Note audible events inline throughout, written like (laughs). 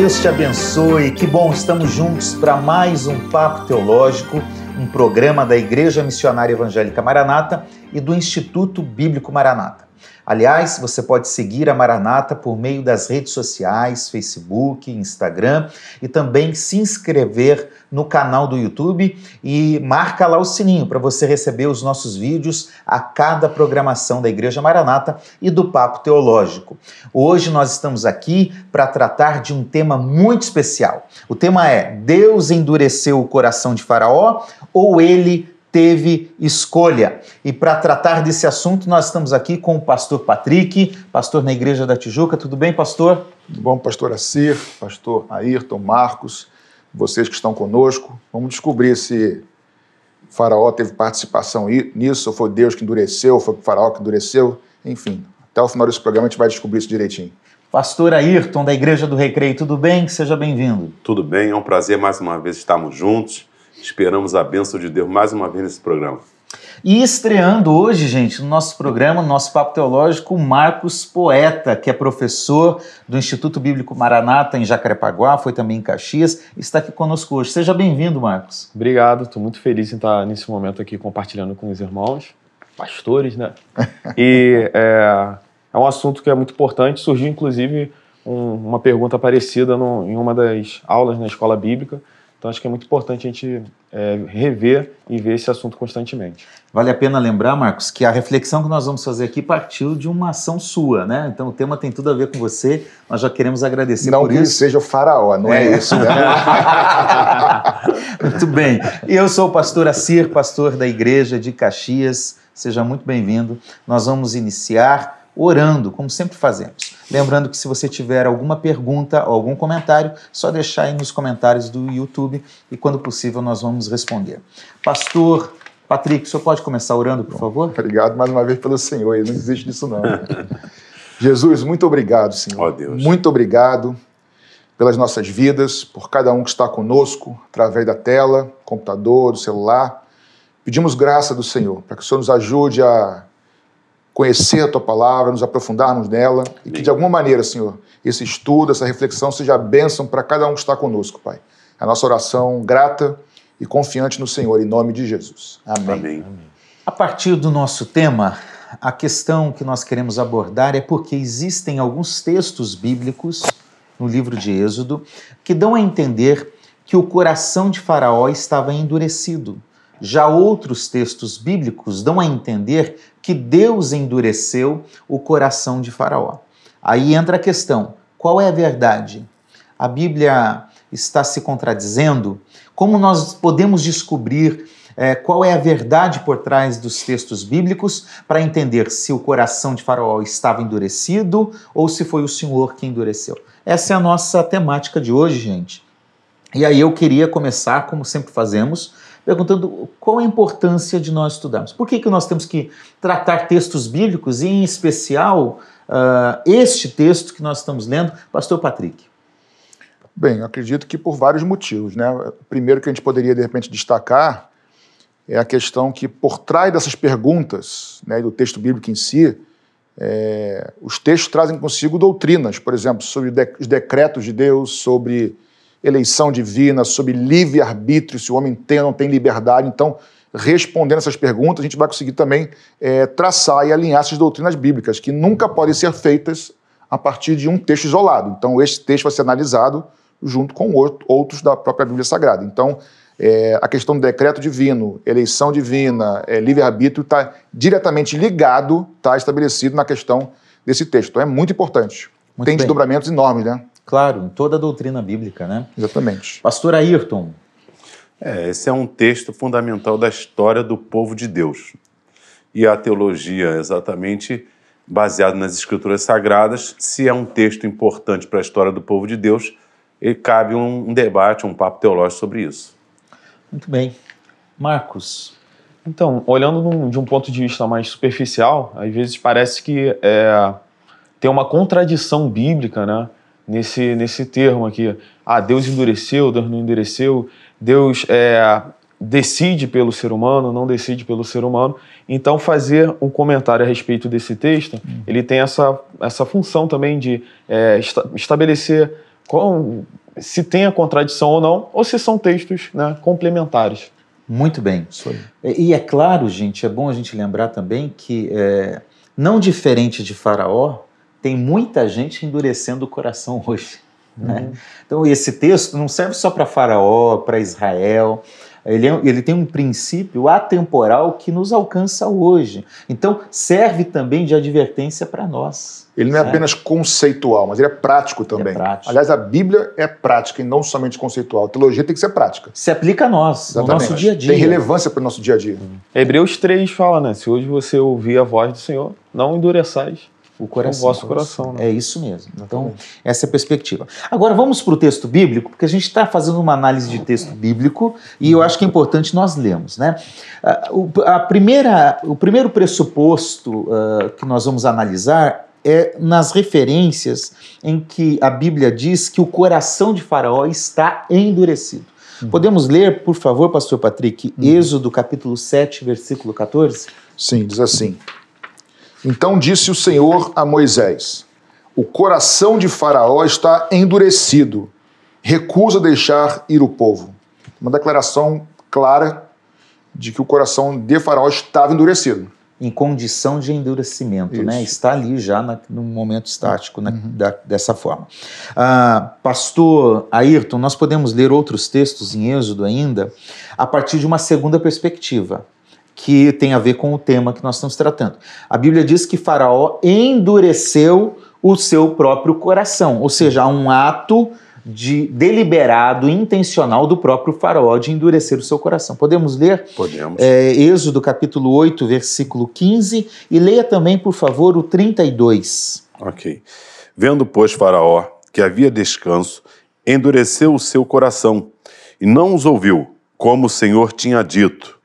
Deus te abençoe. Que bom, estamos juntos para mais um Papo Teológico, um programa da Igreja Missionária Evangélica Maranata e do Instituto Bíblico Maranata. Aliás, você pode seguir a Maranata por meio das redes sociais, Facebook, Instagram e também se inscrever no canal do YouTube e marca lá o sininho para você receber os nossos vídeos a cada programação da Igreja Maranata e do Papo Teológico. Hoje nós estamos aqui para tratar de um tema muito especial. O tema é: Deus endureceu o coração de Faraó ou ele teve escolha. E para tratar desse assunto, nós estamos aqui com o pastor Patrick, pastor na Igreja da Tijuca. Tudo bem, pastor? Tudo bom, pastor Assir, pastor Ayrton, Marcos, vocês que estão conosco. Vamos descobrir se Faraó teve participação nisso, ou foi Deus que endureceu, ou foi o Faraó que endureceu. Enfim, até o final desse programa a gente vai descobrir isso direitinho. Pastor Ayrton, da Igreja do Recreio, tudo bem? Seja bem-vindo. Tudo bem, é um prazer mais uma vez estarmos juntos Esperamos a bênção de Deus mais uma vez nesse programa. E estreando hoje, gente, no nosso programa, no nosso Papo Teológico, o Marcos Poeta, que é professor do Instituto Bíblico Maranata em Jacarepaguá, foi também em Caxias, está aqui conosco hoje. Seja bem-vindo, Marcos. Obrigado, estou muito feliz em estar nesse momento aqui compartilhando com os irmãos, pastores, né? E é, é um assunto que é muito importante, surgiu inclusive um, uma pergunta parecida no, em uma das aulas na escola bíblica, então acho que é muito importante a gente é, rever e ver esse assunto constantemente. Vale a pena lembrar, Marcos, que a reflexão que nós vamos fazer aqui partiu de uma ação sua, né? Então o tema tem tudo a ver com você. Nós já queremos agradecer não por que isso. seja o faraó, não é, é isso, né? (laughs) muito bem. Eu sou o pastor Assir, pastor da igreja de Caxias. Seja muito bem-vindo. Nós vamos iniciar orando, como sempre fazemos. Lembrando que se você tiver alguma pergunta ou algum comentário, só deixar aí nos comentários do YouTube e quando possível nós vamos responder. Pastor Patrick, o senhor pode começar orando, por favor? Obrigado mais uma vez pelo Senhor, não existe disso não. (laughs) Jesus, muito obrigado, Senhor. Oh, Deus. Muito obrigado pelas nossas vidas, por cada um que está conosco, através da tela, computador, do celular. Pedimos graça do Senhor, para que o Senhor nos ajude a conhecer a tua palavra, nos aprofundarmos nela e que de alguma maneira, Senhor, esse estudo, essa reflexão seja bênção para cada um que está conosco, Pai. É a nossa oração grata e confiante no Senhor, em nome de Jesus. Amém. Amém. A partir do nosso tema, a questão que nós queremos abordar é porque existem alguns textos bíblicos no livro de Êxodo que dão a entender que o coração de Faraó estava endurecido. Já outros textos bíblicos dão a entender que Deus endureceu o coração de Faraó. Aí entra a questão: qual é a verdade? A Bíblia está se contradizendo? Como nós podemos descobrir é, qual é a verdade por trás dos textos bíblicos para entender se o coração de Faraó estava endurecido ou se foi o Senhor que endureceu? Essa é a nossa temática de hoje, gente. E aí eu queria começar, como sempre fazemos, perguntando qual a importância de nós estudarmos. Por que, que nós temos que tratar textos bíblicos, e em especial uh, este texto que nós estamos lendo, Pastor Patrick? Bem, acredito que por vários motivos. Né? O primeiro que a gente poderia, de repente, destacar é a questão que, por trás dessas perguntas, né, do texto bíblico em si, é, os textos trazem consigo doutrinas, por exemplo, sobre os decretos de Deus, sobre eleição divina, sobre livre-arbítrio, se o homem tem ou não tem liberdade. Então, respondendo essas perguntas, a gente vai conseguir também é, traçar e alinhar essas doutrinas bíblicas, que nunca podem ser feitas a partir de um texto isolado. Então, esse texto vai ser analisado junto com outros da própria Bíblia Sagrada. Então, é, a questão do decreto divino, eleição divina, é, livre-arbítrio está diretamente ligado, está estabelecido na questão desse texto. Então, é muito importante. Muito Tem bem. desdobramentos enormes, né? Claro, em toda a doutrina bíblica, né? Exatamente. Pastor Ayrton. É, esse é um texto fundamental da história do povo de Deus. E a teologia, exatamente baseado nas escrituras sagradas, se é um texto importante para a história do povo de Deus, ele cabe um, um debate, um papo teológico sobre isso. Muito bem. Marcos. Então, olhando de um ponto de vista mais superficial, às vezes parece que é, tem uma contradição bíblica, né? Nesse, nesse termo aqui. Ah, Deus endureceu, Deus não endureceu, Deus é, decide pelo ser humano, não decide pelo ser humano. Então, fazer um comentário a respeito desse texto, ele tem essa, essa função também de é, esta, estabelecer qual, se tem a contradição ou não, ou se são textos né, complementares. Muito bem. E é claro, gente, é bom a gente lembrar também que, é, não diferente de Faraó, tem muita gente endurecendo o coração (laughs) hoje. Né? Uhum. Então, esse texto não serve só para Faraó, para Israel. Ele, é, ele, tem um princípio atemporal que nos alcança hoje. Então, serve também de advertência para nós. Ele não é apenas conceitual, mas ele é prático também. É prático. Aliás, a Bíblia é prática e não somente conceitual. A teologia tem que ser prática. Se aplica a nós, Exatamente. no nosso dia a dia. Tem relevância para o nosso dia a dia. Hebreus 3 fala, né? Se hoje você ouvir a voz do Senhor, não endureçais o coração. O vosso coração. Né? É isso mesmo. Então, essa é a perspectiva. Agora, vamos para o texto bíblico, porque a gente está fazendo uma análise de texto bíblico e eu acho que é importante nós lermos. Né? A primeira, o primeiro pressuposto uh, que nós vamos analisar é nas referências em que a Bíblia diz que o coração de Faraó está endurecido. Uhum. Podemos ler, por favor, pastor Patrick, uhum. Êxodo capítulo 7, versículo 14? Sim, diz assim: então disse o Senhor a Moisés: O coração de Faraó está endurecido, recusa deixar ir o povo. Uma declaração clara de que o coração de Faraó estava endurecido. Em condição de endurecimento, né? Isso. né? Está ali já na, no momento estático, né? uhum. da, dessa forma. Ah, pastor Ayrton, nós podemos ler outros textos em Êxodo ainda, a partir de uma segunda perspectiva que tem a ver com o tema que nós estamos tratando. A Bíblia diz que Faraó endureceu o seu próprio coração, ou seja, há um ato de deliberado, intencional do próprio faraó de endurecer o seu coração. Podemos ler? Podemos. É, Êxodo capítulo 8, versículo 15, e leia também, por favor, o 32. Ok. Vendo, pois, faraó que havia descanso, endureceu o seu coração e não os ouviu, como o Senhor tinha dito.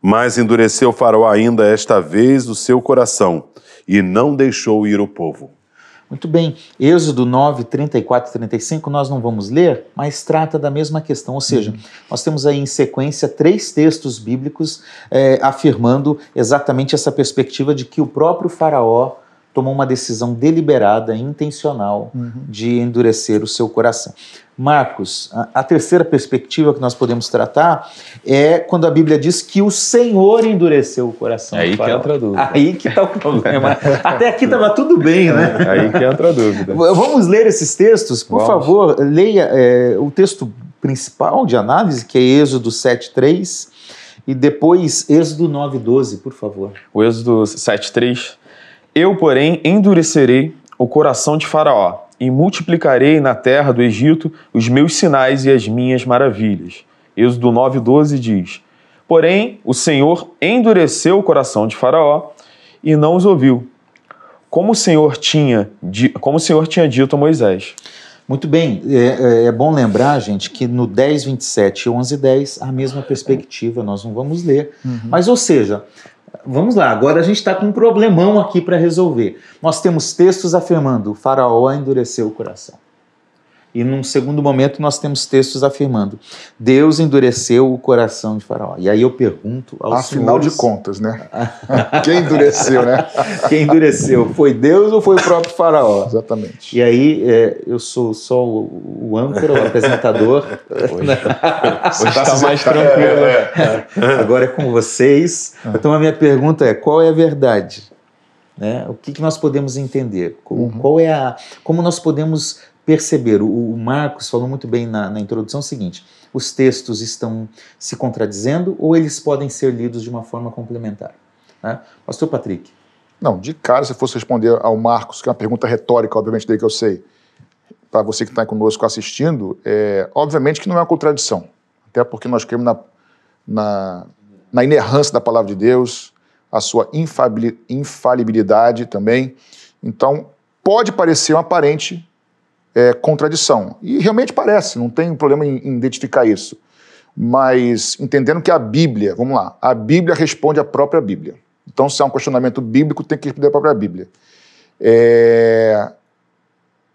Mas endureceu o Faraó ainda esta vez o seu coração e não deixou ir o povo. Muito bem, Êxodo 9, 34 e 35 nós não vamos ler, mas trata da mesma questão, ou seja, uhum. nós temos aí em sequência três textos bíblicos é, afirmando exatamente essa perspectiva de que o próprio Faraó tomou uma decisão deliberada, intencional, uhum. de endurecer o seu coração. Marcos, a, a, terceira perspectiva que nós podemos tratar é quando a Bíblia diz que o Senhor endureceu o coração. É aí que entra a dúvida. Aí que está o (laughs) problema. Até aqui estava tudo bem, né? É (laughs) aí que entra a dúvida. Vamos ler esses textos? Por Vamos. favor, leia é, o texto principal de análise, que é Êxodo 7.3, e depois Êxodo 9.12, por favor. O Êxodo 7.3 eu, porém, endurecerei o coração de Faraó e multiplicarei na terra do Egito os meus sinais e as minhas maravilhas. Êxodo 9,12 diz: Porém, o Senhor endureceu o coração de Faraó e não os ouviu, como o Senhor tinha, como o Senhor tinha dito a Moisés. Muito bem, é, é, é bom lembrar, gente, que no 10, 27 e 11, 10, a mesma perspectiva, nós não vamos ler. Uhum. Mas, ou seja, Vamos lá, agora a gente está com um problemão aqui para resolver. Nós temos textos afirmando: o faraó endureceu o coração. E num segundo momento nós temos textos afirmando: Deus endureceu o coração de Faraó. E aí eu pergunto aos Afinal senhores, de contas, né? (laughs) Quem endureceu, né? Quem endureceu? Foi Deus ou foi o próprio Faraó? Exatamente. E aí é, eu sou só o, o âncora, o apresentador. (laughs) Hoje, está tá mais (laughs) tranquilo. É, é. Agora é com vocês. Então a minha pergunta é: qual é a verdade? Né? O que, que nós podemos entender? Uhum. Qual é a, como nós podemos perceber, o, o Marcos falou muito bem na, na introdução o seguinte: os textos estão se contradizendo ou eles podem ser lidos de uma forma complementar? Né? Pastor Patrick. Não, de cara, se fosse responder ao Marcos, que é uma pergunta retórica, obviamente, daí que eu sei, para você que está conosco assistindo, é, obviamente que não é uma contradição. Até porque nós cremos na, na, na inerrância da palavra de Deus, a sua infalibilidade também. Então, pode parecer uma aparente é, contradição. E realmente parece, não tem problema em, em identificar isso. Mas entendendo que a Bíblia, vamos lá, a Bíblia responde à própria Bíblia. Então, se é um questionamento bíblico, tem que responder à própria Bíblia. É...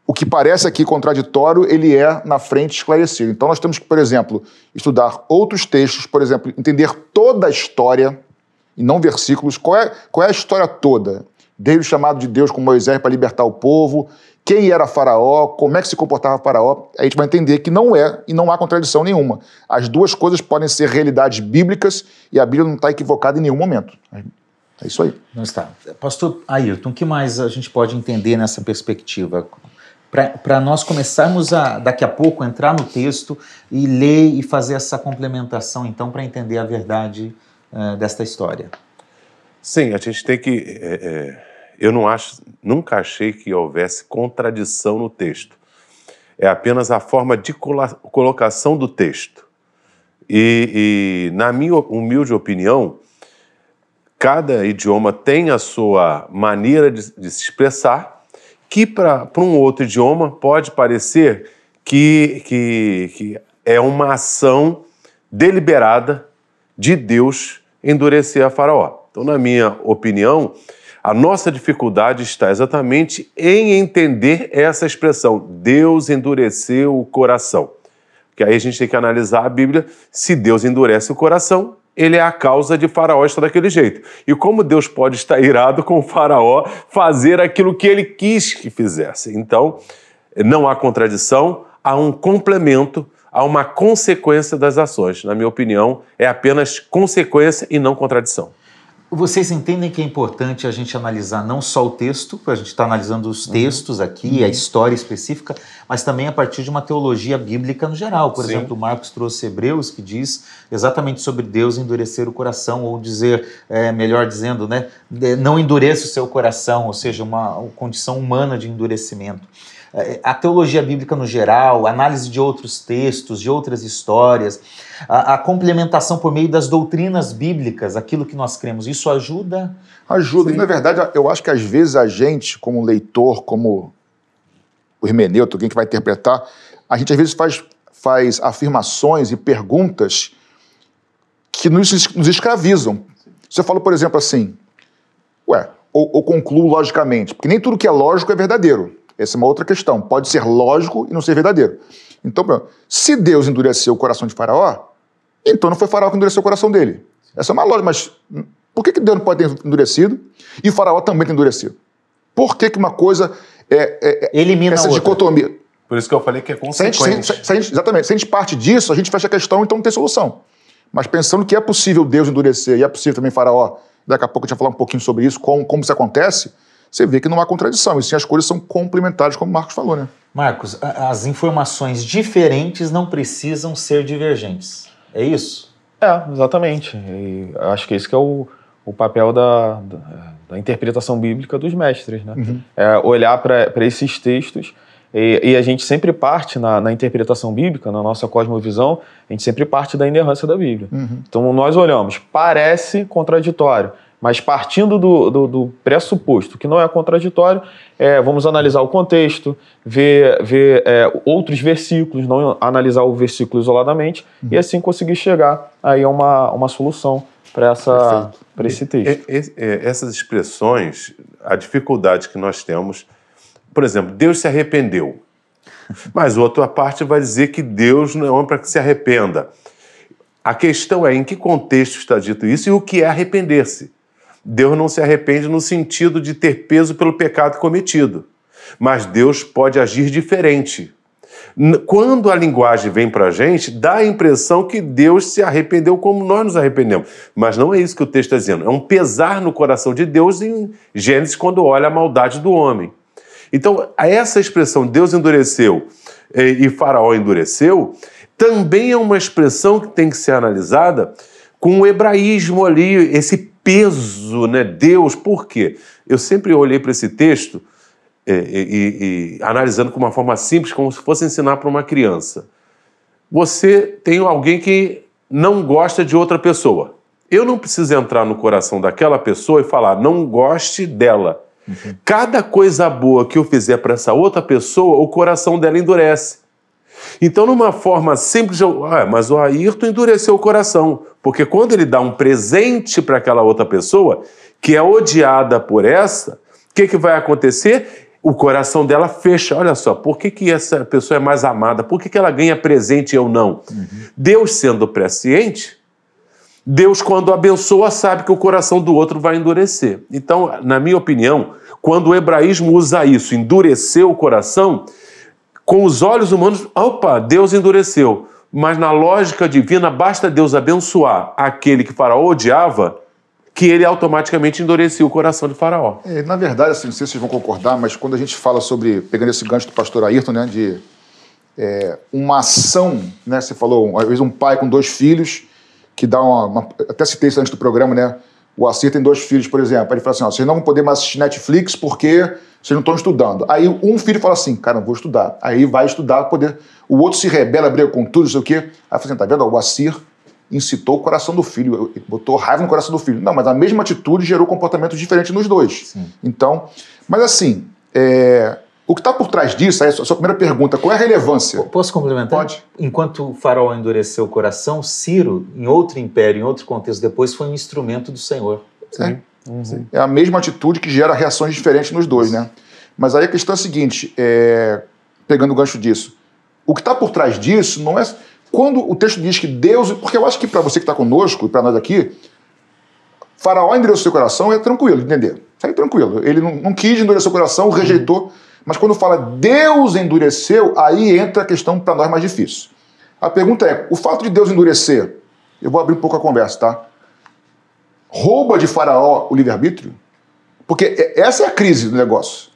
O que parece aqui contraditório, ele é na frente esclarecido. Então, nós temos que, por exemplo, estudar outros textos, por exemplo, entender toda a história, e não versículos. Qual é, qual é a história toda desde o chamado de Deus com Moisés para libertar o povo, quem era Faraó, como é que se comportava Faraó, a gente vai entender que não é e não há contradição nenhuma. As duas coisas podem ser realidades bíblicas e a Bíblia não está equivocada em nenhum momento. É isso aí. Não está. Pastor Ayrton, o que mais a gente pode entender nessa perspectiva? Para nós começarmos a, daqui a pouco, entrar no texto e ler e fazer essa complementação, então, para entender a verdade uh, desta história. Sim, a gente tem que. É, é, eu não acho, nunca achei que houvesse contradição no texto. É apenas a forma de colocação do texto. E, e na minha humilde opinião, cada idioma tem a sua maneira de, de se expressar, que para um outro idioma pode parecer que, que, que é uma ação deliberada de Deus endurecer a Faraó. Então, na minha opinião, a nossa dificuldade está exatamente em entender essa expressão: Deus endureceu o coração. Que aí a gente tem que analisar a Bíblia. Se Deus endurece o coração, ele é a causa de Faraó estar daquele jeito. E como Deus pode estar irado com Faraó fazer aquilo que ele quis que fizesse? Então, não há contradição, há um complemento, há uma consequência das ações. Na minha opinião, é apenas consequência e não contradição. Vocês entendem que é importante a gente analisar não só o texto, a gente está analisando os uhum. textos aqui, uhum. a história específica, mas também a partir de uma teologia bíblica no geral. Por Sim. exemplo, Marcos trouxe Hebreus, que diz exatamente sobre Deus endurecer o coração, ou dizer, é, melhor dizendo, né, não endureça o seu coração, ou seja, uma, uma condição humana de endurecimento. É, a teologia bíblica no geral, análise de outros textos, de outras histórias, a, a, complementação por meio das doutrinas bíblicas, aquilo que nós cremos, isso ajuda? Ajuda. E, na verdade, eu acho que às vezes a gente, como leitor, como o hermeneuta, alguém que vai interpretar, a gente às vezes faz, faz afirmações e perguntas que nos, nos escravizam. Você fala, por exemplo, assim, ué, ou, ou concluo logicamente, porque nem tudo que é lógico é verdadeiro. Essa é uma outra questão. Pode ser lógico e não ser verdadeiro. Então, se Deus endureceu o coração de Faraó, então não foi Faraó que endureceu o coração dele. Essa é uma lógica, mas por que, que Deus não pode ter endurecido e Faraó também tem endurecido? Por que, que uma coisa é, é, é elimina essa dicotomia? Por isso que eu falei que é consequente. Se se, se, gente, exatamente. Se a gente parte disso, a gente fecha a questão, então não tem solução. Mas pensando que é possível Deus endurecer e é possível também Faraó, daqui a pouco a gente vai falar um pouquinho sobre isso, como, como isso acontece, você vê que não há contradição, e sim as coisas são complementares, como o Marcos falou, né? Marcos, as informações diferentes não precisam ser divergentes. É isso? É, exatamente. E acho que esse que é o, o papel da, da, da, interpretação bíblica dos mestres, né? Uhum. É olhar para esses textos e, e, a gente sempre parte na, na, interpretação bíblica, na nossa cosmovisão, a gente sempre parte da inerrância da Bíblia. Uhum. Então nós olhamos, parece contraditório, mas partindo do, do, do, pressuposto que não é contraditório, é, vamos analisar o contexto, ver, ver é, outros versículos, não analisar o versículo isoladamente, uhum. e assim conseguir chegar aí a uma, uma solução para esse texto. E, e, essas expressões, a dificuldade que nós temos, por exemplo, Deus se arrependeu. Mas outra parte vai dizer que Deus não é homem para que se arrependa. A questão é em que contexto está dito isso e o que é arrepender-se. Deus não se arrepende no sentido de ter peso pelo pecado cometido, mas Deus pode agir diferente. Quando a linguagem vem para a gente, dá a impressão que Deus se arrependeu como nós nos arrependemos. Mas não é isso que o texto está dizendo. É um pesar no coração de Deus em Gênesis quando olha a maldade do homem. Então, essa expressão Deus endureceu e Faraó endureceu também é uma expressão que tem que ser analisada com o hebraísmo ali, esse peso, né? Deus, por quê? Eu sempre olhei para esse texto é, e, e, e, analisando com uma forma simples, como se fosse ensinar para uma criança. Você tem alguém que não gosta de outra pessoa. Eu não preciso entrar no coração daquela pessoa e falar, não goste dela. Uhum. Cada coisa boa que eu fizer para essa outra pessoa, o coração dela endurece. Então, numa forma simples, ah, mas o Ayrton endureceu o coração, porque quando ele dá um presente para aquela outra pessoa, que é odiada por essa, o que, que vai acontecer? O coração dela fecha. Olha só, por que, que essa pessoa é mais amada? Por que, que ela ganha presente e eu não? Uhum. Deus, sendo presciente, Deus, quando abençoa, sabe que o coração do outro vai endurecer. Então, na minha opinião, quando o hebraísmo usa isso, endurecer o coração, com os olhos humanos, opa, Deus endureceu. Mas na lógica divina, basta Deus abençoar aquele que Faraó odiava, que ele automaticamente endurecia o coração de Faraó. É, na verdade, assim, não sei se vocês vão concordar, mas quando a gente fala sobre, pegando esse gancho do pastor Ayrton, né, de é, uma ação, né, você falou, às vezes um pai com dois filhos, que dá uma, uma até citei isso antes do programa, né, o Assir tem dois filhos, por exemplo, ele fala assim, ó, vocês não vão poder mais assistir Netflix porque vocês não estão estudando. Aí um filho fala assim, cara, não vou estudar. Aí vai estudar para poder... O outro se rebela, briga com tudo, não sei o quê. Aí fala assim, tá vendo? O Assir incitou o coração do filho, botou raiva no coração do filho. Não, mas a mesma atitude gerou comportamento diferente nos dois. Sim. Então, mas assim, é, o que está por trás disso, aí a sua primeira pergunta, qual é a relevância? Posso complementar? Pode. Enquanto o faraó endureceu o coração, Ciro, em outro império, em outro contexto depois, foi um instrumento do Senhor. É. Uhum. é a mesma atitude que gera reações diferentes nos dois, né? Mas aí a questão é a seguinte, é, pegando o gancho disso, o que está por trás disso não é quando o texto diz que Deus. Porque eu acho que para você que está conosco e para nós aqui, Faraó endureceu seu coração é tranquilo de entender. Isso aí é tranquilo. Ele não, não quis endurecer o coração, rejeitou. Mas quando fala Deus endureceu, aí entra a questão para nós mais difícil. A pergunta é: o fato de Deus endurecer, eu vou abrir um pouco a conversa, tá? Rouba de Faraó o livre-arbítrio? Porque essa é a crise do negócio.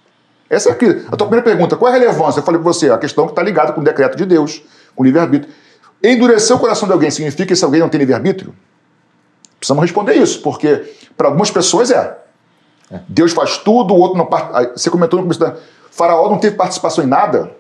Essa é a crise. A tua primeira pergunta, qual é a relevância? Eu falei para você, a questão que está ligada com o decreto de Deus, com o livre-arbítrio. Endurecer o coração de alguém significa que esse alguém não tem livre-arbítrio? Precisamos responder isso, porque para algumas pessoas é. é. Deus faz tudo, o outro não. Você comentou no começo da. Faraó não teve participação em nada.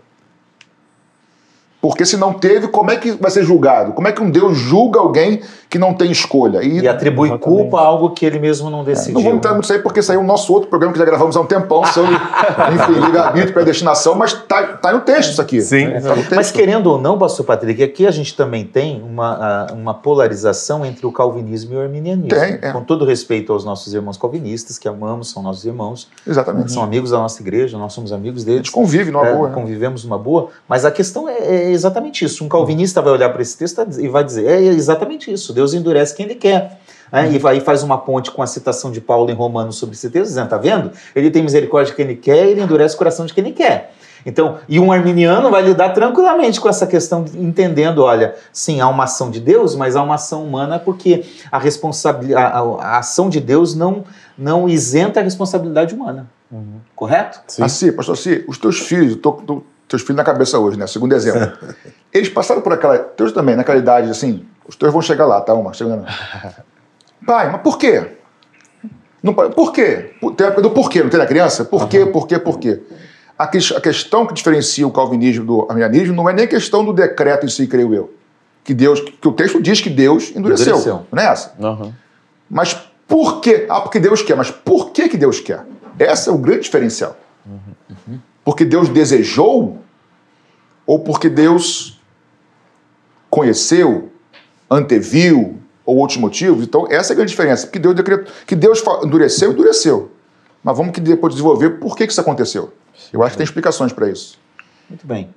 Porque se não teve, como é que vai ser julgado? Como é que um Deus julga alguém que não tem escolha? E, e atribui exatamente. culpa a algo que ele mesmo não decidiu. É, não vamos entrar muito isso aí, porque saiu o nosso outro programa que já gravamos há um tempão sobre, (laughs) enfim, livre-arbítrio, predestinação, mas está tá no texto isso aqui. Sim. É, tá mas querendo ou não, pastor Patrick, aqui a gente também tem uma, uma polarização entre o calvinismo e o arminianismo. Tem, é. Com todo respeito aos nossos irmãos calvinistas, que amamos, são nossos irmãos. Exatamente. São amigos da nossa igreja, nós somos amigos deles. A gente convive numa é, boa. Né? Convivemos numa boa, mas a questão é, é exatamente isso. Um calvinista vai olhar para esse texto e vai dizer: é exatamente isso, Deus endurece quem ele quer. É, e aí faz uma ponte com a citação de Paulo em Romanos sobre esse texto, dizendo: tá vendo? Ele tem misericórdia de quem ele quer, ele endurece o coração de quem ele quer. Então, e um arminiano vai lidar tranquilamente com essa questão, entendendo, olha, sim, há uma ação de Deus, mas há uma ação humana porque a responsabilidade, a, a ação de Deus não, não isenta a responsabilidade humana. Uhum. Correto? Sim. Assim, pastor, assim, os teus filhos, tô, tô teus filhos na cabeça hoje, né? Segundo exemplo. (laughs) Eles passaram por aquela. Teus também, naquela idade, assim. Os teus vão chegar lá, tá? Uma, chegando. (laughs) Pai, mas por quê? Não, por quê? Tem a do porquê, não tem na criança? Por quê, por quê, por quê? A, que, a questão que diferencia o calvinismo do arminianismo não é nem questão do decreto em si, creio eu. Que Deus, que o texto diz que Deus endureceu. endureceu. Não é essa? Uhum. Mas por quê? Ah, porque Deus quer. Mas por que, que Deus quer? Esse é o grande diferencial. Uhum. Porque Deus desejou ou porque Deus conheceu, anteviu ou outros motivos? Então, essa é a grande diferença. Porque Deus decretou, que Deus endureceu, endureceu. Mas vamos que depois desenvolver por que isso aconteceu. Eu acho que tem explicações para isso. Muito bem.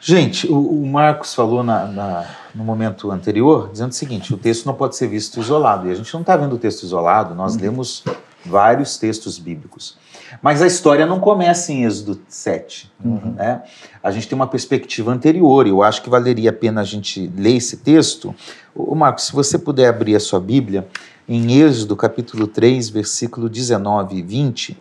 Gente, o, o Marcos falou na, na, no momento anterior, dizendo o seguinte: o texto não pode ser visto isolado. E a gente não está vendo o texto isolado, nós lemos vários textos bíblicos. Mas a história não começa em Êxodo 7. Uhum. Né? A gente tem uma perspectiva anterior, e eu acho que valeria a pena a gente ler esse texto. Ô, Marcos, se você puder abrir a sua Bíblia, em Êxodo capítulo 3, versículo 19 e 20,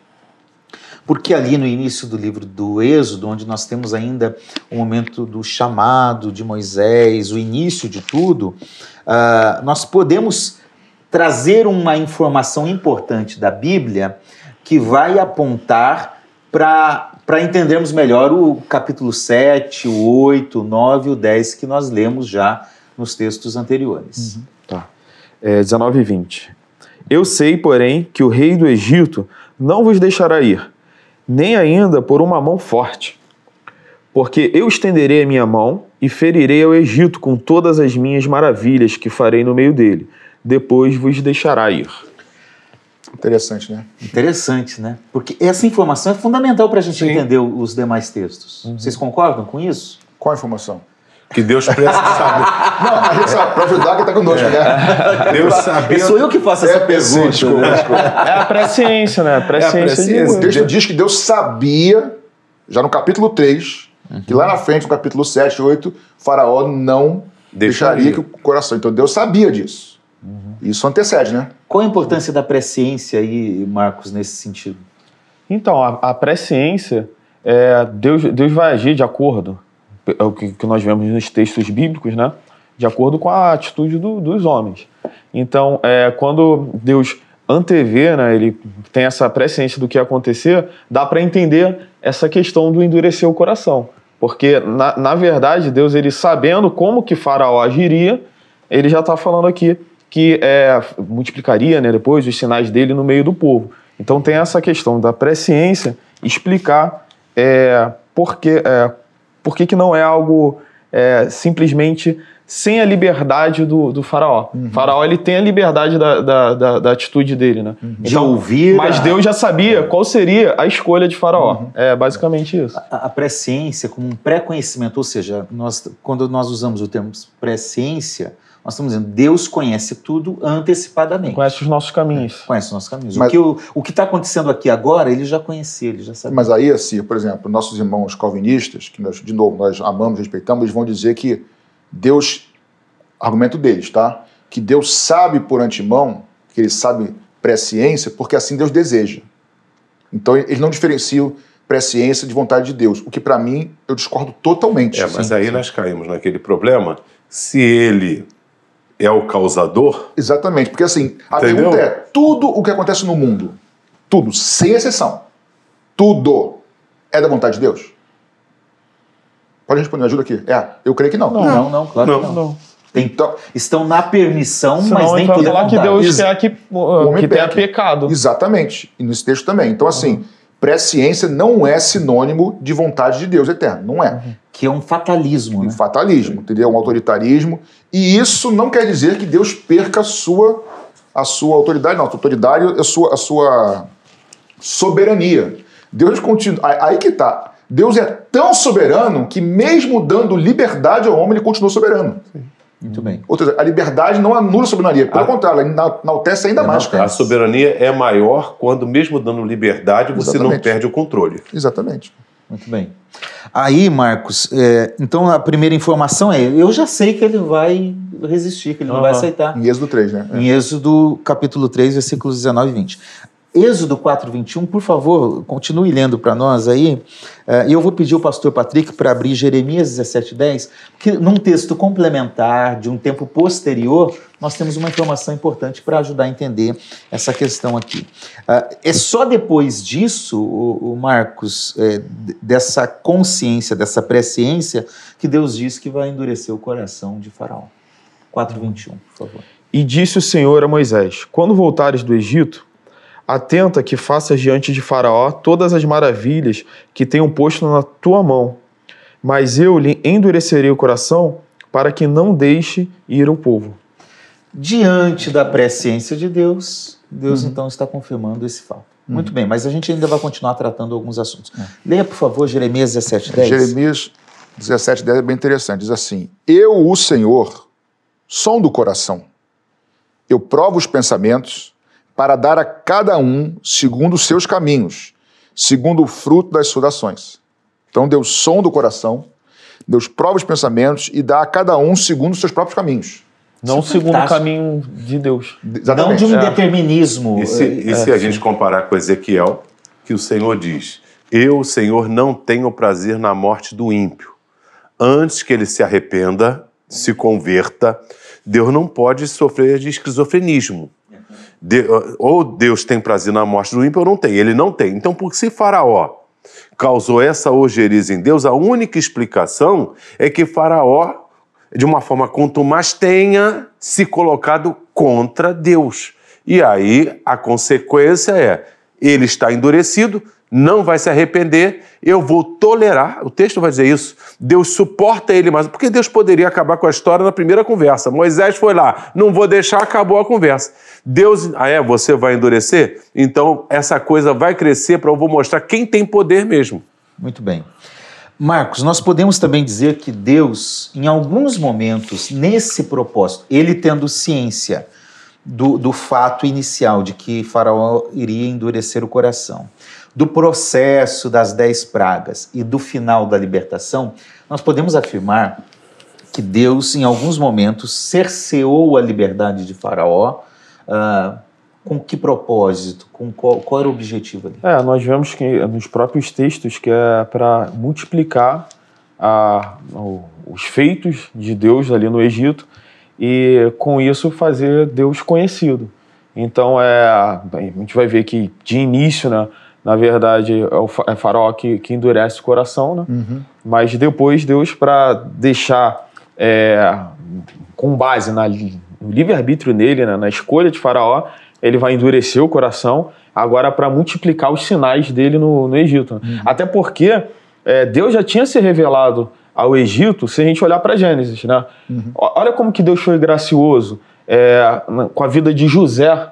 porque ali no início do livro do Êxodo, onde nós temos ainda o momento do chamado de Moisés, o início de tudo, uh, nós podemos trazer uma informação importante da Bíblia que vai apontar para entendermos melhor o capítulo 7, o 8, o 9 e o 10 que nós lemos já nos textos anteriores. Uhum. Tá. É, 19 e 20. Eu sei, porém, que o rei do Egito não vos deixará ir, nem ainda por uma mão forte. Porque eu estenderei a minha mão e ferirei ao Egito com todas as minhas maravilhas que farei no meio dele. Depois vos deixará ir. Interessante, né? Interessante, né? Porque essa informação é fundamental para a gente Sim. entender os demais textos. Uhum. Vocês concordam com isso? Qual a informação? Que Deus precisa (laughs) saber. Não, a gente sabe, para ajudar quem está conosco, né? Deus sabia. Sou eu que faço essa É, sim, pergunta. desculpa, né? desculpa. É a presciência, né? A presciência, de presciência. O Deus. texto diz que Deus sabia, já no capítulo 3, que lá na frente, no capítulo 7, 8, Faraó não deixaria, Deixaria. que o coração. Então Deus sabia disso. Isso antecede, né? Qual a importância da presciência aí, Marcos, nesse sentido? Então, a, a presciência, é, Deus, Deus vai agir de acordo, é o que, que nós vemos nos textos bíblicos, né? De acordo com a atitude do- dos homens. Então, é, quando Deus antevê, né, ele tem essa presciência do que ia acontecer, dá para entender essa questão do endurecer o coração. Porque, na, na verdade, Deus, ele sabendo como que Faraó agiria, ele já está falando aqui que é, multiplicaria né, depois os sinais dele no meio do povo. Então tem essa questão da presciência explicar é, por, que, é, por que, que não é algo é, simplesmente sem a liberdade do, do faraó. O faraó ele tem a liberdade da, da, da- da atitude dele, né? De ouvir Mas a- Deus já sabia qual seria a escolha de faraó. É basicamente isso. A, a presciência como um pré-conhecimento, ou seja, nós, quando nós usamos o termo presciência, nós estamos dizendo Deus conhece tudo antecipadamente. Conhece os nossos caminhos. Conhece os nossos caminhos. Mas- o que o, o que está acontecendo aqui agora, ele já conhecia, ele já sabia. Mas aí, assim, por exemplo, nossos irmãos calvinistas, que nós, de novo, nós amamos, respeitamos, eles vão dizer que Deus, argumento deles, tá? Que Deus sabe por antemão, que ele sabe presciência, porque assim Deus deseja. Então, eles não diferenciam presciência de vontade de Deus, o que para mim eu discordo totalmente. É, mas aí nós caímos naquele problema. Se ele é o causador, Exatamente, porque assim, a Entendeu? pergunta é: tudo o que acontece no mundo, tudo, sem exceção, tudo é da vontade de Deus? Pode responder, ajuda aqui. É, eu creio que não. não, não, não, claro Não. que não. Não. Então, estão na permissão, Senão mas nem tudo é falar que vontade. Deus Ex- quer que, uh, que tenha peca. pecado. exatamente. E nesse texto também. Então, assim, presciência não é sinônimo de vontade de Deus eterno. Não é. Que é um fatalismo, Um né? fatalismo, entendeu? Um autoritarismo. E isso não quer dizer que Deus perca a sua, a sua autoridade, não. A autoridade é a sua, a sua soberania. Deus continua. aí- que tá. Deus é tão soberano que, mesmo dando liberdade ao homem, ele continua soberano. Muito bem. Ou seja, a liberdade não anula a soberania. Pelo Ah. contrário, ela ena- enaltece ainda mais. a soberania é maior quando, mesmo dando liberdade, você não Exatamente. perde o controle. Exatamente. Muito bem. Aí, Marcos, é, então a primeira informação é: eu já sei que ele vai resistir, que ele não vai aceitar. Em Êxodo 3, né? Em Êxodo capítulo 3, versículos 19 e 20. Êxodo 4, 21, por favor, continue lendo para nós aí. Eh, E eu vou pedir ao pastor Patrick para abrir Jeremias 17, 10, que num texto complementar, de um tempo posterior, nós temos uma informação importante para ajudar a entender essa questão aqui. Ah, É só depois disso, o, Marcos, d- dessa consciência, dessa presciência, que Deus diz que vai endurecer o coração de Faraó. 4, 21, por favor. E disse o Senhor a Moisés: Quando voltares do Egito, atenta que faças diante de Faraó todas as maravilhas que tenho posto na tua mão. Mas eu lhe endurecerei o coração para que não deixe ir o povo. Diante da presciência de Deus, Deus então está confirmando esse fato. Muito bem, mas a gente ainda vai continuar tratando alguns assuntos. Leia, por favor, Jeremias 17, 10. Jeremias 17, 10 é bem interessante. Diz assim: Eu, o Senhor, som do coração. Eu provo os pensamentos para dar a cada um segundo os seus caminhos, segundo o fruto das suas ações. Então Deus som do coração, Deus prova os pensamentos e dá a cada um segundo os seus próprios caminhos. Não Isso é segundo o fantástico. caminho de Deus. Não Exatamente. de um É. determinismo. E se, e se a gente comparar com Ezequiel, que o Senhor diz: Eu, Senhor, não tenho prazer na morte do ímpio. Antes que ele se arrependa, se converta, Deus não pode sofrer de esquizofrenismo. De- ou Deus tem prazer na morte do ímpio ou não tem. Ele não tem. Então, por se Faraó causou essa ojeriza em Deus, a única explicação é que Faraó, de uma forma contumaz, tenha se colocado contra Deus. E aí a consequência é: ele está endurecido, não vai se arrepender, eu vou tolerar. O texto vai dizer isso. Deus suporta ele mais. Porque Deus poderia acabar com a história na primeira conversa. Moisés foi lá, não vou deixar, acabou a conversa. Deus, ah é, você vai endurecer? Então essa coisa vai crescer para eu vou mostrar quem tem poder mesmo. Muito bem. Marcos, nós podemos também dizer que Deus, em alguns momentos, nesse propósito, ele tendo ciência do, do fato inicial de que Faraó iria endurecer o coração, do processo das dez pragas e do final da libertação, nós podemos afirmar que Deus, em alguns momentos, cerceou a liberdade de Faraó. Uh, com que propósito? Com qual, qual, era o objetivo ali? É, nós vemos que nos próprios textos que é para multiplicar a, os feitos de Deus ali no Egito e com isso fazer Deus conhecido. Então é, a gente vai ver que de início, né, na verdade, é o é faraó que, que endurece o coração, né? Uhum. mas depois Deus, para deixar é, com base na, no livre-arbítrio nele, né, na escolha de faraó, ele vai endurecer o coração agora para multiplicar os sinais dele no, no Egito. Né? Uhum. Até porque é, Deus já tinha se revelado ao Egito se a gente olhar para Gênesis. Né? Uhum. Olha como que Deus foi gracioso é, com a vida de José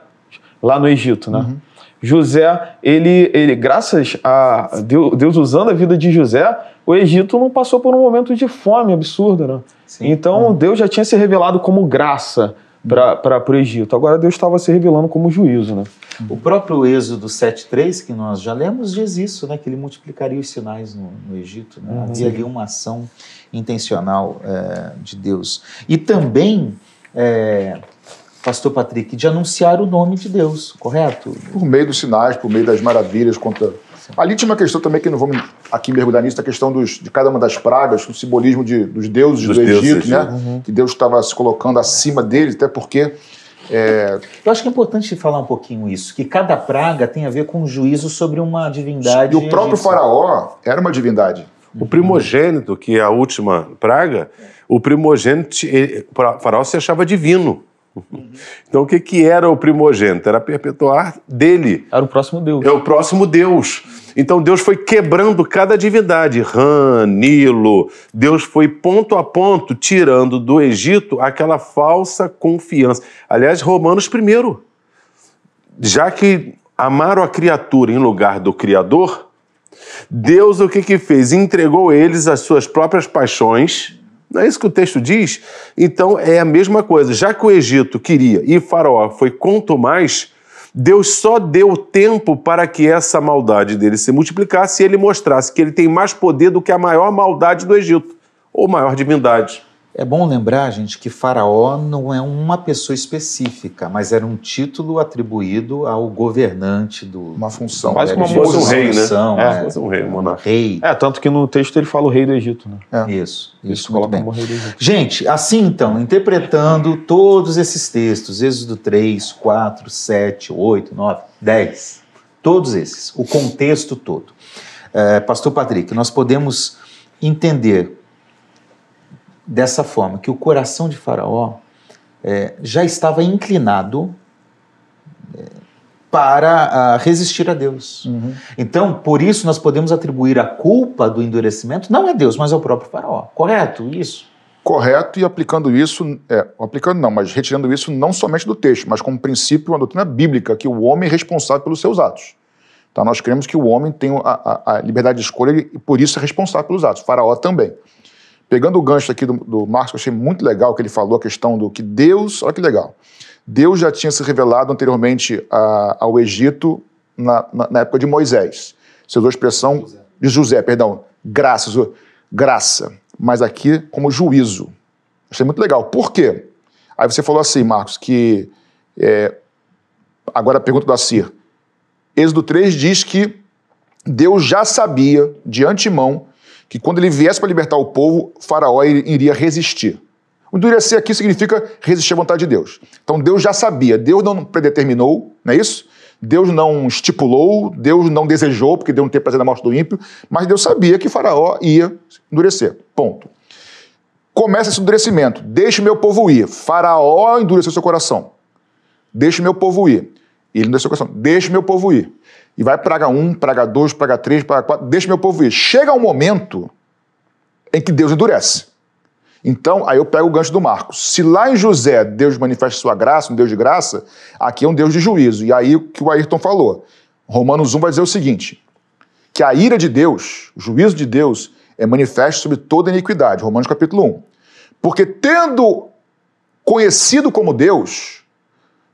lá no Egito. Né? Uhum. José, ele, ele, graças a Deus, Deus, usando a vida de José, o Egito não passou por um momento de fome absurda. Né? Então, uhum. Deus já tinha se revelado como graça para o Egito. Agora Deus estava se revelando como juízo. Né? O próprio Êxodo 7.3, que nós já lemos, diz isso, né? que ele multiplicaria os sinais no, no Egito. Né? Uhum. Havia ali uma ação intencional é, de Deus. E também, é, pastor Patrick, de anunciar o nome de Deus, correto? Por meio dos sinais, por meio das maravilhas contra Ali tinha uma questão também que não vamos aqui mergulhar nisso, a questão dos, de cada uma das pragas, o simbolismo de, dos deuses dos do Egito, deuses, né? Uhum. Que Deus estava se colocando acima deles, até porque é... Eu acho que é importante falar um pouquinho isso, que cada praga tem a ver com um juízo sobre uma divindade. E o próprio egípcia. faraó era uma divindade. O primogênito, que é a última praga, o primogênito, o faraó se achava divino. Então, o que, que era o primogênito? Era perpetuar dele. Era o próximo Deus. É o próximo Deus. Então, Deus foi quebrando cada divindade. Ran, Nilo. Deus foi ponto a ponto tirando do Egito aquela falsa confiança. Aliás, Romanos primeiro. Já que amaram a criatura em lugar do Criador, Deus o que, que fez? Entregou eles as suas próprias paixões não é isso que o texto diz? Então é a mesma coisa. Já que o Egito queria e Faraó foi quanto mais, Deus só deu tempo para que essa maldade dele se multiplicasse e ele mostrasse que ele tem mais poder do que a maior maldade do Egito, ou maior divindade. É bom lembrar, gente, que Faraó não é uma pessoa específica, mas era um título atribuído ao governante do. Uma função. Quase como fosse um rei, função, né? É, é, um rei, um monarca. Rei. É, tanto que no texto ele fala o rei do Egito, né? É. Isso, isso, isso coloca como rei do Egito. Gente, assim então, interpretando todos esses textos, Êxodo 3, 4, 7, 8, 9, 10, todos esses, o contexto todo. É, Pastor Patrick, nós podemos entender dessa forma, que o coração de Faraó é, já estava inclinado é, para a, resistir a Deus. Uhum. Então, por isso, nós podemos atribuir a culpa do endurecimento não a Deus, mas ao próprio Faraó. Correto? Isso? Correto, e aplicando isso, é, aplicando não, mas retirando isso não somente do texto, mas como princípio, uma doutrina bíblica, que o homem é responsável pelos seus atos. Então, nós cremos que o homem tem a, a, a liberdade de escolha e, por isso, é responsável pelos atos. O faraó também. Pegando o gancho aqui do, do Marcos, eu achei muito legal que ele falou a questão do que Deus, olha que legal, Deus já tinha se revelado anteriormente a, ao Egito na, na, na, época de Moisés. Você usou a expressão José. de José, perdão, graça, graça, mas aqui como juízo. Achei muito legal. Por quê? Aí você falou assim, Marcos, que é, agora a pergunta do Assir. Êxodo 3 diz que Deus já sabia de antemão que quando ele viesse para libertar o povo, Faraó iria resistir. O endurecer aqui significa resistir à vontade de Deus. Então Deus já sabia, Deus não predeterminou, não é isso? Deus não estipulou, Deus não desejou, porque Deus não tem prazer na morte do ímpio, mas Deus sabia que Faraó ia endurecer. Ponto. Começa esse endurecimento. Deixe meu povo ir. Faraó endureceu seu coração. Deixe meu povo ir. Ele endureceu seu coração. Deixe meu povo ir. E vai praga um, praga dois, praga três, praga quatro, deixa meu povo ir. Chega um momento em que Deus endurece. Então, aí eu pego o gancho do Marcos. Se lá em José Deus manifesta sua graça, um Deus de graça, aqui é um Deus de juízo. E aí o que o Ayrton falou. Romanos 1 vai dizer o seguinte: que a ira de Deus, o juízo de Deus, é manifesto sobre toda iniquidade. Romanos capítulo 1. Porque tendo conhecido como Deus,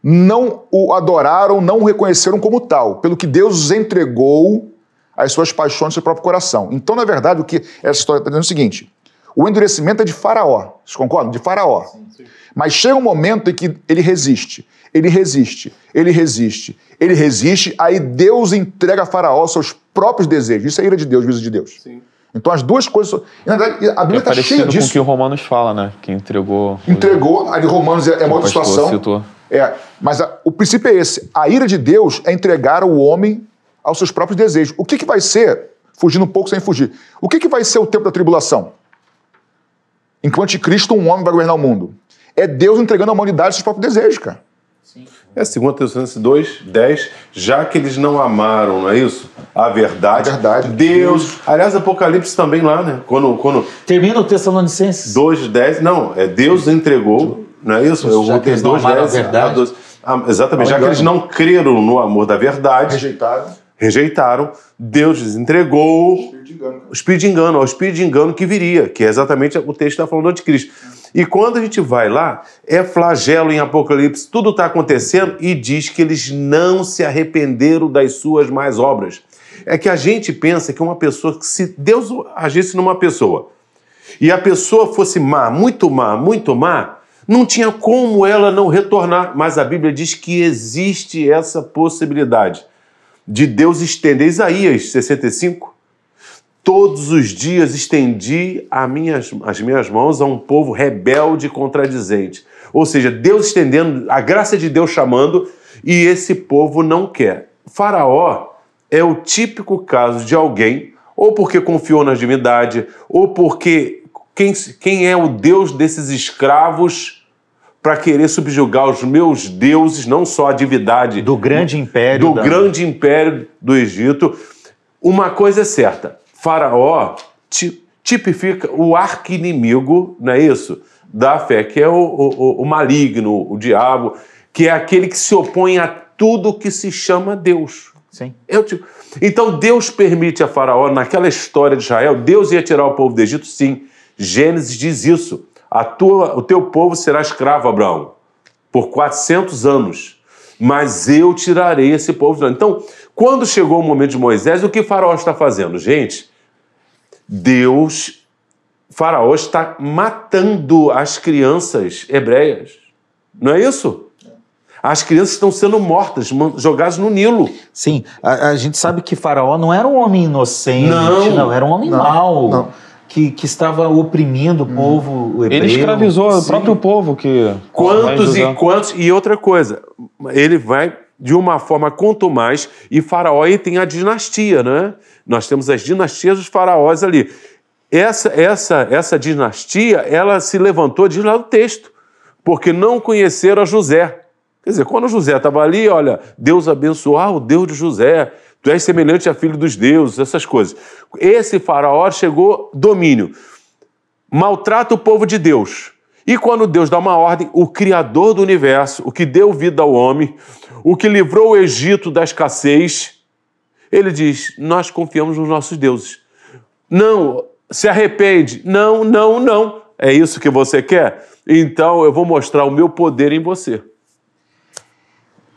não o adoraram, não o reconheceram como tal, pelo que Deus os entregou às suas paixões do seu próprio coração. Então, na verdade, o que essa história está dizendo é o seguinte: o endurecimento é de Faraó, vocês concordam? De Faraó. Sim, sim. Mas chega um momento em que ele resiste, ele resiste, ele resiste, ele resiste, aí Deus entrega a Faraó seus próprios desejos. Isso é ira de Deus, juízo de Deus. Sim. Então as duas coisas. Na verdade, a Bíblia está é cheia disso. com o que o Romanos fala, né? Que entregou. Entregou, a de Romanos é, é uma outra situação. Citou. É, mas a, o princípio é esse: a ira de Deus é entregar o homem aos seus próprios desejos. O que, que vai ser, fugindo um pouco sem fugir, o que, que vai ser o tempo da tribulação? Enquanto Cristo, um homem vai governar o mundo. É Deus entregando a humanidade aos seus próprios desejos, cara. Sim. É 2 Tessalonicenses 2, 10, já que eles não amaram, não é isso? A verdade. A verdade. Deus. Aliás, Apocalipse também lá, né? Quando, quando... Termina o Tessalonicenses. 2, 10. Não, é Deus entregou, não é isso? Já Eu, eles não 2, 10, a verdade. 12, ah, exatamente, já que eles não creram no amor da verdade. Rejeitaram. Rejeitaram. Deus lhes entregou. Espírito de engano. O espírito de engano, o espírito de engano que viria, que é exatamente o texto que está falando de Cristo. E quando a gente vai lá, é flagelo em Apocalipse, tudo está acontecendo e diz que eles não se arrependeram das suas mais obras. É que a gente pensa que uma pessoa, que se Deus agisse numa pessoa e a pessoa fosse má, muito má, muito má, não tinha como ela não retornar. Mas a Bíblia diz que existe essa possibilidade de Deus estender. Isaías 65, Todos os dias estendi minhas, as minhas mãos a um povo rebelde e contradizente. Ou seja, Deus estendendo, a graça de Deus chamando, e esse povo não quer. Faraó é o típico caso de alguém, ou porque confiou na divindade, ou porque quem, quem é o Deus desses escravos para querer subjugar os meus deuses, não só a divindade do grande império do da... grande império do Egito. Uma coisa é certa, Faraó tipifica o arqui-inimigo, não é isso? Da fé, que é o, o, o, maligno, o diabo, que é aquele que se opõe a tudo que se chama Deus. Sim. Eu, tipo, então Deus permite a Faraó, naquela história de Israel, Deus ia tirar o povo do Egito? Sim. Gênesis diz isso. A tua, o teu povo será escravo, Abraão, por 400 anos. Mas eu tirarei esse povo. Então, quando chegou o momento de Moisés, o que Faraó está fazendo? Gente, Deus, Faraó está matando as crianças hebreias. Não é isso? As crianças estão sendo mortas, jogadas no Nilo. Sim, a, a gente sabe que Faraó não era um homem inocente, não, não era um homem não, mau. Não. Que, que, estava oprimindo o hum. povo hebreu. Ele escravizou Sim. o próprio povo que. Quantos e quantos. E outra coisa, ele vai de uma forma quanto mais, e Faraó aí tem a dinastia, né? Nós temos as dinastias dos faraós ali. Essa, essa, essa dinastia, ela se levantou, diz lá do texto, porque não conheceram a José. Quer dizer, quando José estava ali, olha, Deus abençoou, ah, o Deus de José, tu és semelhante a filho dos deuses, essas coisas. Esse faraó chegou domínio, maltrata o povo de Deus. E quando Deus dá uma ordem, o Criador do universo, o que deu vida ao homem, o que livrou o Egito da escassez, ele diz: Nós confiamos nos nossos deuses. Não, se arrepende. Não, não, não. É isso que você quer? Então eu vou mostrar o meu poder em você.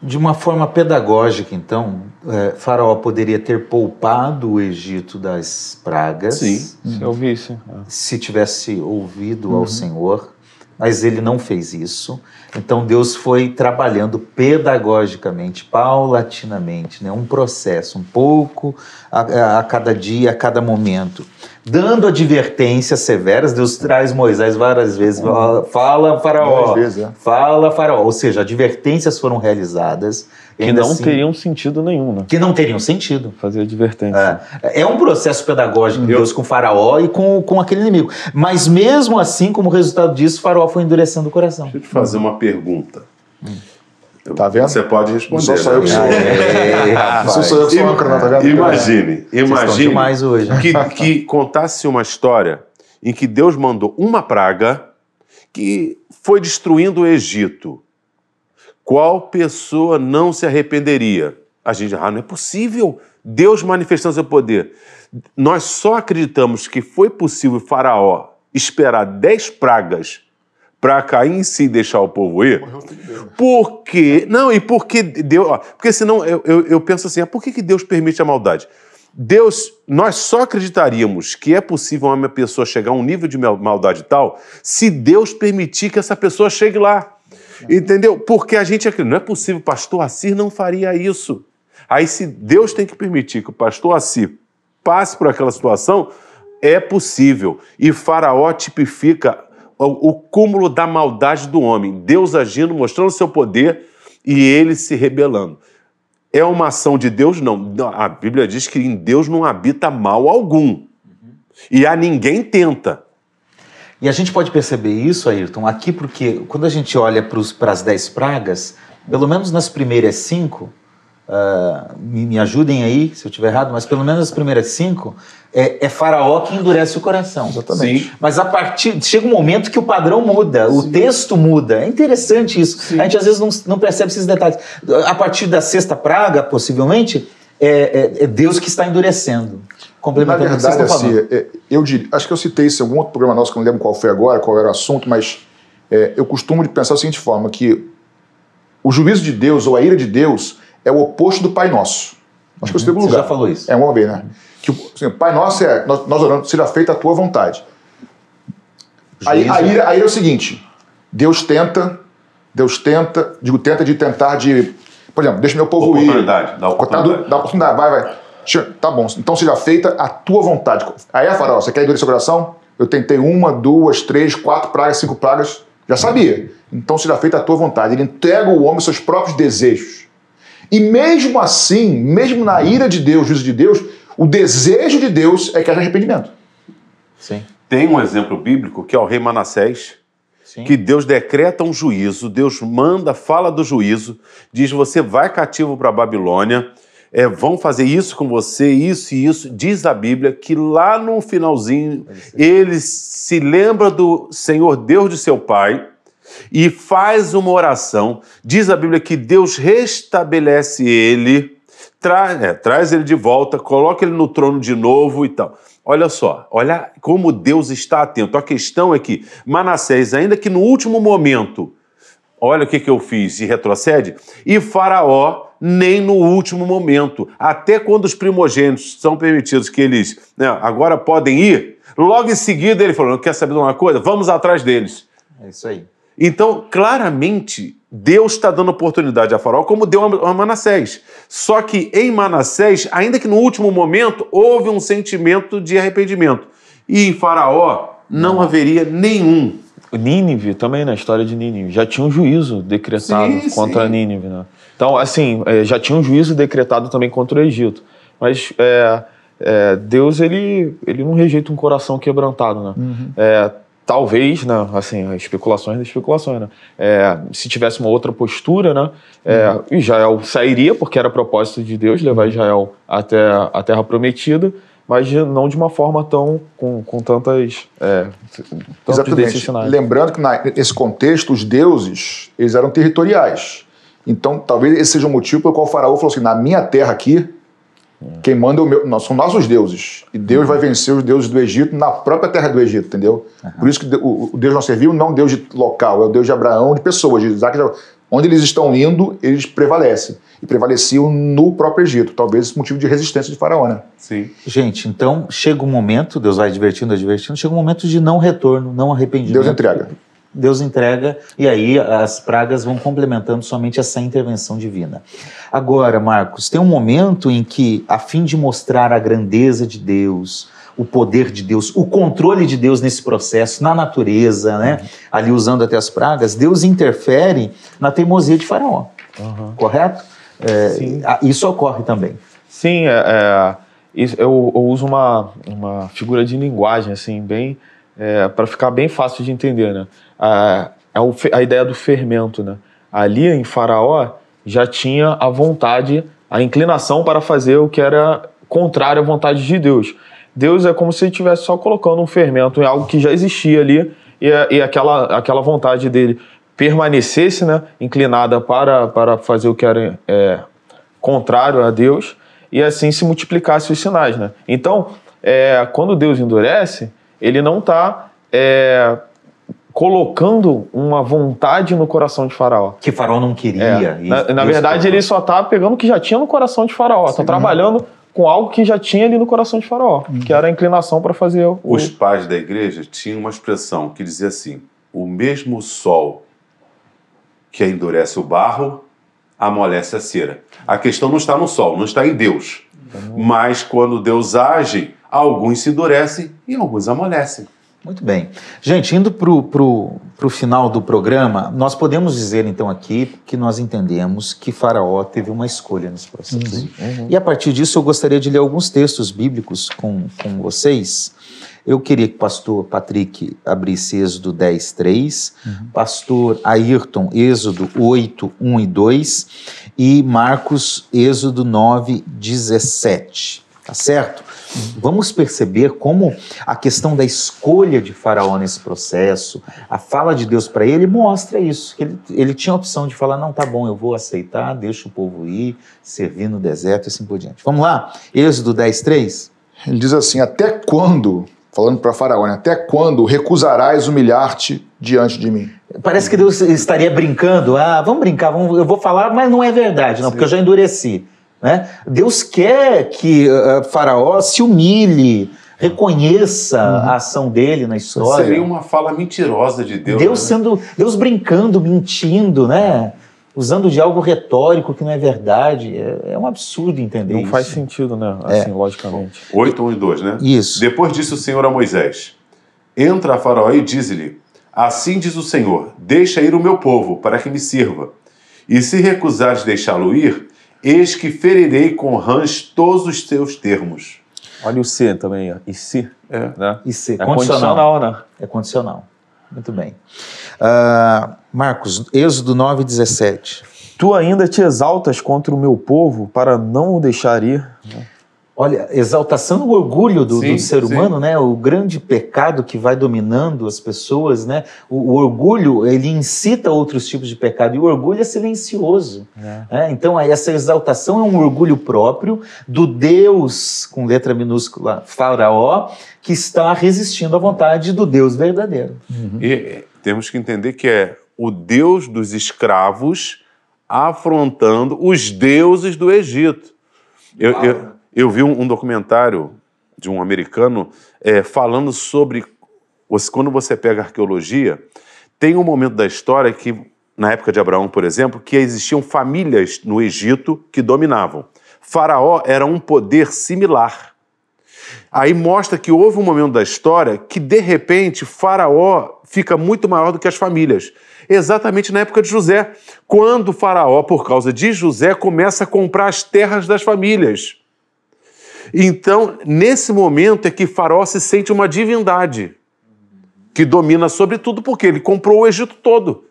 De uma forma pedagógica, então, é, Faraó poderia ter poupado o Egito das pragas. Sim, se ouvisse. Se tivesse ouvido uhum. ao Senhor mas ele não fez isso. Então Deus foi trabalhando pedagogicamente, paulatinamente, né? um processo, um pouco a, a, cada dia, a cada momento, dando advertências severas. Deus traz Moisés várias vezes, fala faraó, vezes, é. fala faraó, ou seja, advertências foram realizadas que não assim, teriam sentido nenhum, né? Que não teriam sentido. Fazer advertência. É, é um processo pedagógico de Deus com Faraó e com, com aquele inimigo. Mas mesmo assim, como resultado disso, Faraó foi endurecendo o coração. Deixa eu te fazer uma pergunta. Hum. Tá vendo? Você pode responder. Não (laughs) sou eu que sou. Não sou eu que sou âncora, tá vendo? Imagine, imagine mais hoje. Que, que contasse uma história em que Deus mandou uma praga que foi destruindo o Egito. Qual pessoa não se arrependeria? A gente, ah, não é possível. Deus manifestando seu poder. Nós só acreditamos que foi possível Faraó esperar dez pragas para cair em si e deixar o povo ir. Porque. Não, e porque Deus. ó, Porque senão eu, eu, eu penso assim: ah, por que, que Deus permite a maldade? Deus, nós só acreditaríamos que é possível uma pessoa chegar a um nível de mal- maldade tal se Deus permitir que essa pessoa chegue lá. Entendeu? Porque a gente acredita, não é possível, o pastor Assir não faria isso. Aí, se Deus tem que permitir que o pastor Assir passe por aquela situação, é possível. E Faraó tipifica o, o cúmulo da maldade do homem. Deus agindo, mostrando seu poder e ele se rebelando. É uma ação de Deus? Não. A Bíblia diz que em Deus não habita mal algum. E a ninguém tenta. E a gente pode perceber isso, Ayrton, aqui porque quando a gente olha para as dez pragas, pelo menos nas primeiras cinco, ah, me, me ajudem aí se eu estiver errado, mas pelo menos nas primeiras cinco, é, é Faraó que endurece o coração. Exatamente. Sim. Mas a partir. Chega um momento que o padrão muda, o texto muda. É interessante isso. A gente às vezes não, não percebe esses detalhes. A partir da sexta praga, possivelmente, é, é- é Deus que está endurecendo. Na Complementando o que vocês verdade, estão falando. assim, é, eu diria, acho que eu citei isso em algum outro programa nosso, que eu não lembro qual foi agora, qual era o assunto, mas é, eu costumo de pensar da seguinte forma, que o juízo de Deus ou a ira de Deus é o oposto do Pai Nosso. Acho que eu citei em algum Você lugar. já falou isso. É, uma vez, né? Que o assim, Pai Nosso é, nós, nós oramos, seja feita a tua vontade. Aí, a, ira, a ira é o seguinte: Deus tenta, Deus tenta, digo, tenta de tentar de. Por exemplo, deixa meu povo ir. Oportunidade, dá oportunidade. Dá oportunidade, vai, vai. Deixa- Tá bom, então seja feita a tua vontade. Aí, Faraó, você quer endurecer seu coração? Eu tentei uma, duas, três, quatro pragas, cinco pragas. Já sabia. Então seja feita a tua vontade. Ele entrega o homem seus próprios desejos. E mesmo assim, mesmo na ira de Deus, juízo de Deus, o desejo de Deus é que haja arrependimento. Sim. Tem um exemplo bíblico que é o rei Manassés, Sim. que Deus decreta um juízo, Deus manda, fala do juízo, diz: você vai cativo para a Babilônia, é, vão fazer isso com você, isso e isso. Diz a Bíblia que lá no finalzinho ele se lembra do Senhor Deus de seu pai e faz uma oração. Diz a Bíblia que Deus restabelece ele, tra é, traz ele de volta, coloca ele no trono de novo e tal. Olha só, olha como Deus está atento. A questão é que Manassés, ainda que no último momento, olha o que, que eu fiz e retrocede, e Faraó nem no último momento, até quando os primogênitos são permitidos que eles né, agora podem ir, logo em seguida ele falou: quer saber de uma coisa? Vamos atrás deles. É isso aí. Então, claramente, Deus está dando oportunidade a Faraó, como deu a Manassés. Só que em Manassés, ainda que no último momento, houve um sentimento de arrependimento. E em Faraó não, haveria nenhum. Nínive também, na história de Nínive, já tinha um juízo decretado Sim, contra sim. Nínive, né? Então, assim, é, já tinha um juízo decretado também contra o Egito. Mas é, é, Deus, ele, ele não rejeita um coração quebrantado, né? É, talvez, né, assim, as especulações das especulações, né? É, se tivesse uma outra postura, né? É, Israel sairia, porque era propósito de Deus levar Israel até a Terra Prometida, mas não de uma forma tão, com, com tantas, é, Exatamente. Lembrando que nesse contexto, os deuses, eles eram territoriais. Então, talvez esse seja o motivo pelo qual o faraó falou assim, na minha terra aqui, quem manda é o meu, nós, são nossos deuses. E Deus vai vencer os deuses do Egito na própria terra do Egito, entendeu? Por isso que o, o Deus não serviu não é um Deus de local, é o Deus de Abraão, de pessoas, de Isaac. de- Onde eles estão indo, eles prevalecem. E prevaleciam no próprio Egito. Talvez esse motivo de resistência de faraó, né? Sim. Gente, então chega um momento, Deus vai divertindo, advertindo, chega um momento de não retorno, não arrependimento. Deus entrega. Deus entrega e aí as pragas vão complementando somente essa intervenção divina. Agora, Marcos, tem um momento em que, a fim de mostrar a grandeza de Deus, o poder de Deus, o controle de Deus nesse processo, na natureza, né? Ali usando até as pragas, Deus interfere na teimosia de Faraó. Correto? É, Isso ocorre também. Sim, é, é, eu, eu uso uma, uma figura de linguagem, assim, bem. Para ficar bem fácil de entender, né? A, é a ideia do fermento, né? Ali em Faraó já tinha a vontade, a inclinação para fazer o que era contrário à vontade de Deus. Deus é como se ele estivesse só colocando um fermento em algo que já existia ali e, e aquela, aquela vontade dele permanecesse né, inclinada para, para fazer o que era é, contrário a Deus e assim se multiplicasse os sinais, né? Então, é, quando Deus endurece, ele não está é, colocando uma vontade no coração de Faraó. Que Faraó não queria. É. Na, na verdade, ele só está pegando o que já tinha no coração de Faraó. Está trabalhando com algo que já tinha ali no coração de Faraó, uhum. que era a inclinação para fazer o... Os pais da igreja tinham uma expressão que dizia assim: o mesmo sol que endurece o barro amolece a cera. A questão não está no sol, não está em Deus. Uhum. Mas quando Deus age, alguns se endurecem e alguns amolecem. Muito bem. Gente, indo para o final do programa, nós podemos dizer então aqui que nós entendemos que Faraó teve uma escolha nesse processo. Uhum, uhum. E a partir disso eu gostaria de ler alguns textos bíblicos com, com vocês. Eu queria que o pastor Patrick abrisse Êxodo 10, 3, uhum. pastor Ayrton, Êxodo 8, 1 e 2, e Marcos, Êxodo 9, 17. Tá certo? Vamos perceber como a questão da escolha de Faraó nesse processo, a fala de Deus para ele mostra isso. Que ele, ele tinha a opção de falar: não, tá bom, eu vou aceitar, deixa o povo ir, servir no deserto e assim por diante. Vamos lá? Êxodo 10, 3. Ele diz assim: Até quando, falando para Faraó, né, até quando recusarás humilhar-te diante de mim? Parece que Deus estaria brincando. Ah, vamos brincar, vamos, eu vou falar, mas não é verdade, não, porque eu já endureci. Né? Deus quer que uh, Faraó se humilhe, reconheça uhum. a ação dele na história. Seria uma fala mentirosa de Deus. Deus né? sendo, Deus brincando, mentindo, né? Usando de algo retórico que não é verdade. É, é um absurdo entender não isso. Não faz sentido, né? Assim, é. logicamente. 8, 1 e 2, né? Isso. Depois disse o Senhor a Moisés: Entra a Faraó e diz-lhe: Assim diz o Senhor: Deixa ir o meu povo, para que me sirva. E se recusares deixá-lo ir, Eis que ferirei com rãs todos os teus termos. Olha o C também, ó. E se. É. Né? E se. É condicional. condicional, né? É condicional. Muito bem. Uh, Marcos, Êxodo 9, 17. Tu ainda te exaltas contra o meu povo para não o deixar ir. Né? Olha, exaltação e orgulho do, sim, do ser humano, sim. né? O grande pecado que vai dominando as pessoas, né? O, o, orgulho, ele incita outros tipos de pecado e o orgulho é silencioso. É. Né? Então, essa exaltação é um orgulho próprio do Deus, com letra minúscula, faraó, que está resistindo à vontade do Deus verdadeiro. Uhum. E temos que entender que é o Deus dos escravos afrontando os deuses do Egito. Eu, eu, eu vi um, um documentário de um americano é, falando sobre quando você pega arqueologia, tem um momento da história que, na época de Abraão, por exemplo, que existiam famílias no Egito que dominavam. Faraó era um poder similar. Aí mostra que houve um momento da história que, de repente, Faraó fica muito maior do que as famílias. Exatamente na época de José, quando Faraó, por causa de José, começa a comprar as terras das famílias. Então, nesse momento é que Faraó se sente uma divindade que domina sobre tudo, porque ele comprou o Egito todo.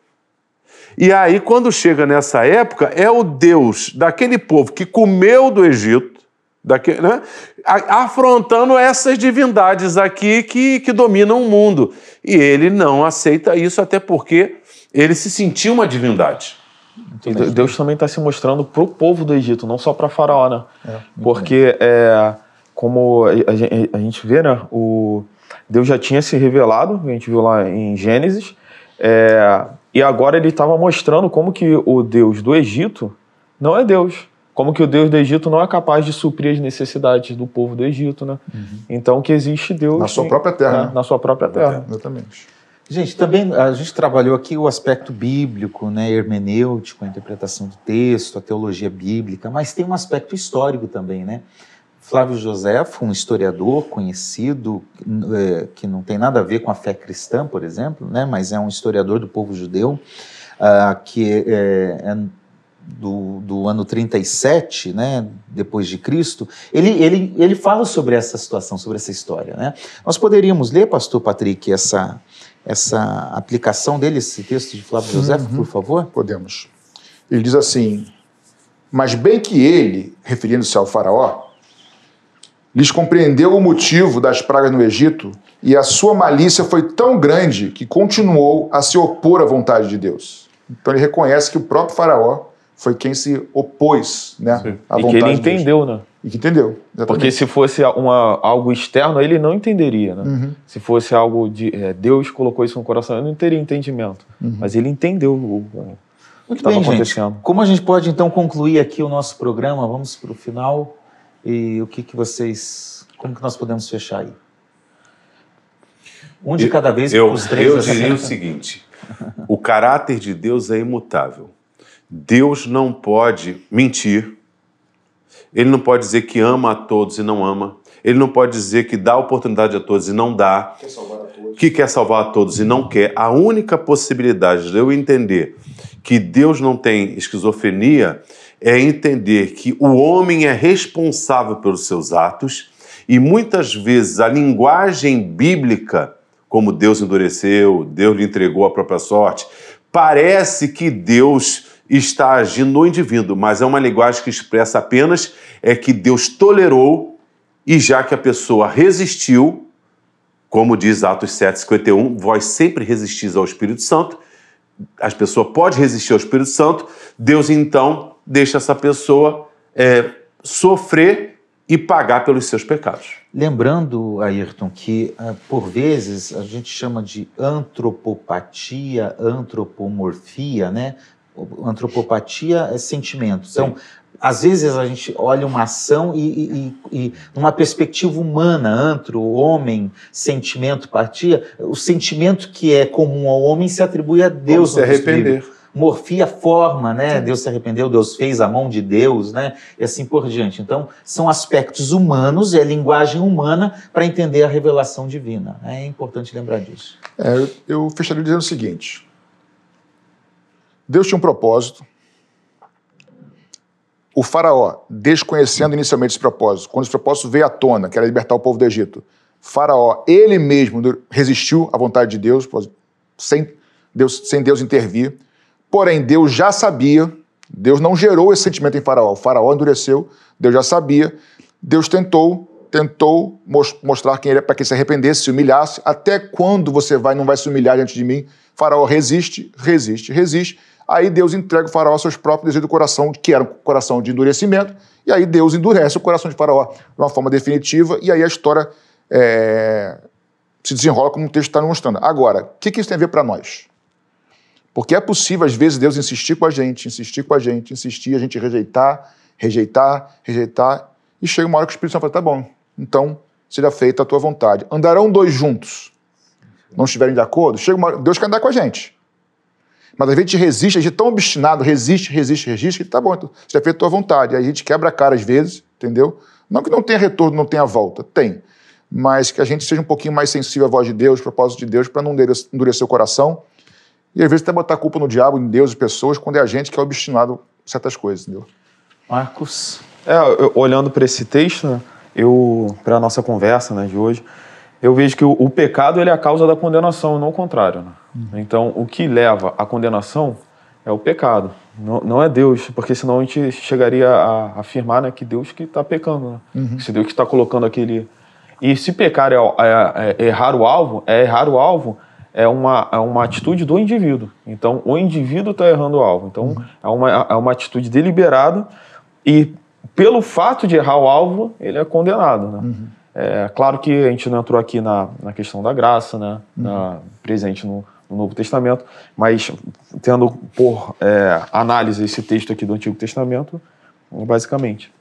E aí, quando chega nessa época, é o Deus daquele povo que comeu do Egito, daquele, né, afrontando essas divindades aqui que, que dominam o mundo. E ele não aceita isso, até porque ele se sentiu uma divindade. E Deus também está se mostrando para o povo do Egito, não só para Faraó, né? É, Porque, é, como a gente, vê, né? O, Deus já tinha se revelado, a gente viu lá em Gênesis, é, e agora ele estava mostrando como que o Deus do Egito não é Deus. Como que o Deus do Egito não é capaz de suprir as necessidades do povo do Egito, né? Uhum. Então que existe Deus... Na sua própria terra, né? né? Na sua própria terra. Exatamente. Gente, também a gente trabalhou aqui o aspecto bíblico, né, hermenêutico, a interpretação do texto, a teologia bíblica, mas tem um aspecto histórico também, né? Flávio José, um historiador conhecido, é, que não tem nada a ver com a fé cristã, por exemplo, né, mas é um historiador do povo judeu, uh, que é, é do, do, ano 37, né, depois de Cristo, ele, ele, ele fala sobre essa situação, sobre essa história. Né? Nós poderíamos ler, pastor Patrick, essa, essa aplicação dele, esse texto de Flávio José, uhum. por favor? Podemos. Ele diz assim: Mas bem que ele, referindo-se ao Faraó, lhes compreendeu o motivo das pragas no Egito, e a sua malícia foi tão grande que continuou a se opor à vontade de Deus. Então ele reconhece que o próprio Faraó foi quem se opôs né, à vontade de Deus. E que ele entendeu, né? E que entendeu. Exatamente. Porque se fosse uma, algo externo, ele não entenderia. Né? Uhum. Se fosse algo de. É, Deus colocou isso no coração, ele não teria entendimento. Uhum. Mas ele entendeu o, o Muito bem, gente. Como a gente pode então concluir aqui o nosso programa? Vamos para o final. E o que, que vocês. Como que nós podemos fechar aí? Um de cada vez eu, os três. Eu diria o seguinte: o caráter de Deus é imutável. Deus não pode mentir ele não pode dizer que ama a todos e não ama. Ele não pode dizer que dá oportunidade a todos e não dá. Quer que quer salvar a todos e não quer. A única possibilidade de eu entender que Deus não tem esquizofrenia é entender que o homem é responsável pelos seus atos e muitas vezes a linguagem bíblica, como Deus endureceu, Deus lhe entregou a própria sorte, parece que Deus está agindo no indivíduo, mas é uma linguagem que expressa apenas é que Deus tolerou e já que a pessoa resistiu, como diz Atos 7:51, vós sempre resistis ao Espírito Santo, as pessoas pode resistir ao Espírito Santo, Deus então deixa essa pessoa é, sofrer e pagar pelos seus pecados. Lembrando, Ayrton, que uh, por vezes a gente chama de antropopatia, antropomorfia, né? Antropopatia é sentimento. Então, às vezes a gente olha uma ação e, e, e, numa perspectiva humana, antro, homem, sentimento, partia, o sentimento que é comum ao homem se atribui a Deus. Como se arrepender. Morfia forma, né? Deus se arrependeu, Deus fez a mão de Deus, né? E assim por diante. Então, são aspectos humanos, é linguagem humana para entender a revelação divina. É importante lembrar disso. É, eu fecharia dizendo o seguinte: Deus tinha um propósito. O faraó, desconhecendo inicialmente esse propósito, quando esse propósito veio à tona, que era libertar o povo do Egito, faraó, ele mesmo resistiu à vontade de Deus, sem Deus, sem Deus intervir. Porém, Deus já sabia, Deus não gerou esse sentimento em faraó. O faraó endureceu, Deus já sabia. Deus tentou, tentou mostrar quem ele é para que se arrependesse, se humilhasse. Até quando você vai não vai se humilhar diante de mim? Faraó resiste, resiste, resiste Aí Deus entrega o faraó aos seus próprios desejos do coração, que era um coração de endurecimento, e aí Deus endurece o coração de faraó de uma forma definitiva, e aí a história é, se desenrola como o texto está mostrando. Agora, o que, que isso tem a ver para nós? Porque é possível, às vezes, Deus insistir com a gente, insistir com a gente, insistir, a gente rejeitar, rejeitar, rejeitar, e chega uma hora que o Espírito Santo fala, tá bom, então seja feita a tua vontade. Andarão dois juntos, não estiverem de acordo, chega uma hora, Deus quer andar com a gente. Mas a gente resiste, a gente é tão obstinado, resiste, resiste, resiste, que tá bom, então, você é feito a tua vontade. Aí a gente quebra a cara às vezes, entendeu? Não que não tenha retorno, não tenha volta, tem. Mas que a gente seja um pouquinho mais sensível à voz de Deus, ao propósito de Deus, para não endurecer o coração. E às vezes até botar a culpa no diabo, em Deus e pessoas, quando é a gente que é obstinado em certas coisas, entendeu? Marcos. É, eu, olhando para esse texto, né, eu para a nossa conversa né, de hoje, eu vejo que o, o, pecado ele é a causa da condenação, não o contrário. Né? Uhum. Então, o que leva à condenação é o pecado, não, não é Deus, porque senão a gente chegaria a, afirmar né, que Deus que está pecando. Né? Uhum. Se Deus que está colocando aquele... E se pecar é, é, é, errar o alvo, é errar o alvo é uma, é uma atitude do indivíduo. Então, o indivíduo está errando o alvo. Então, uhum. é, uma, é uma atitude deliberada e, pelo fato de errar o alvo, ele é condenado. Né? É claro que a gente não entrou aqui na, na questão da graça, né? Uhum. Na, presente no, no, Novo Testamento, mas tendo por é, análise esse texto aqui do Antigo Testamento, basicamente.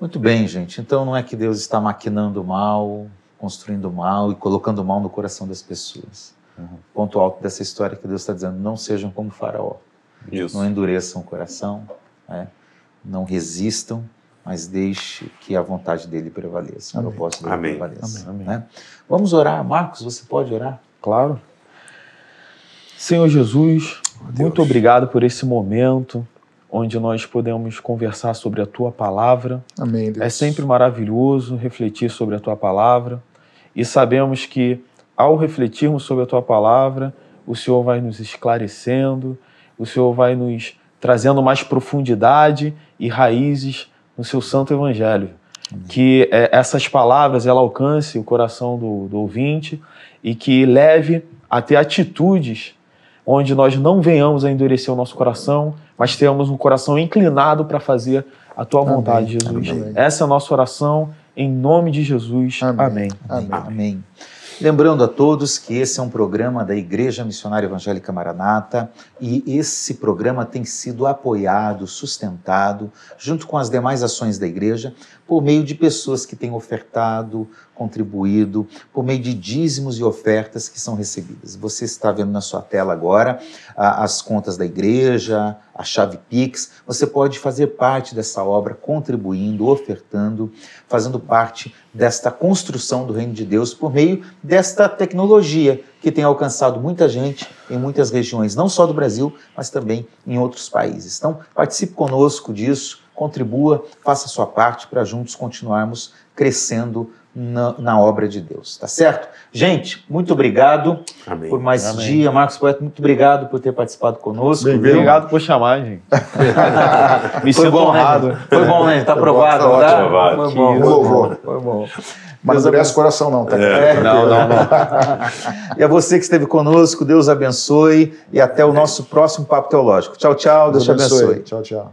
Muito bem, gente. Então não é que Deus está maquinando mal, construindo mal e colocando mal no coração das pessoas. Uhum. Ponto alto dessa história que Deus está dizendo: não sejam como Faraó. Isso. Não endureçam o coração, né? não resistam, mas deixe que a vontade dele prevaleça, o propósito dele Amém. prevaleça. Amém. Né? Vamos orar. Marcos, você pode orar? Claro. Senhor Jesus, oh, muito obrigado por esse momento onde nós podemos conversar sobre a tua palavra. Amém. Deus. É sempre maravilhoso refletir sobre a tua palavra e sabemos que ao refletirmos sobre a tua palavra, o Senhor vai nos esclarecendo, o Senhor vai nos trazendo mais profundidade e raízes no seu santo evangelho. Amém. Que é, essas palavras ela alcance o coração do, do ouvinte e que leve a ter atitudes onde nós não venhamos a endurecer o nosso coração, mas tenhamos um coração inclinado para fazer a tua vontade, Jesus. Amém. Essa é a nossa oração, em nome de Jesus. Amém. Amém. Amém. Lembrando a todos que esse é um programa da Igreja Missionária Evangélica Maranata e esse programa tem sido apoiado, sustentado, junto com as demais ações da igreja, por meio de pessoas que têm ofertado, contribuído, por meio de dízimos e ofertas que são recebidas. Você está vendo na sua tela agora ah, as contas da igreja, a chave Pix. Você pode fazer parte dessa obra contribuindo, ofertando, fazendo parte desta construção do reino de Deus por meio desta tecnologia que tem alcançado muita gente em muitas regiões, não só do Brasil, mas também em outros países. Então, participe conosco disso, contribua, faça a sua parte para juntos continuarmos crescendo na, na, obra de Deus, tá certo? Gente, muito obrigado Amém. por mais Amém. dia. Marcos Poeta, muito obrigado por ter participado conosco. Viu? Obrigado por chamar, gente. (laughs) Me Foi sinto bom, honrado. né? Foi bom, né? Tá aprovado, tá tá? ótimo. Foi bom, Que foi bom, foi bom. Mas Deus não endurece o coração, não, tá? É. Não, não, não. (laughs) E a você que esteve conosco, Deus abençoe e até o nosso próximo Papo Teológico. Tchau, tchau, Deus, te abençoe. Tchau, tchau.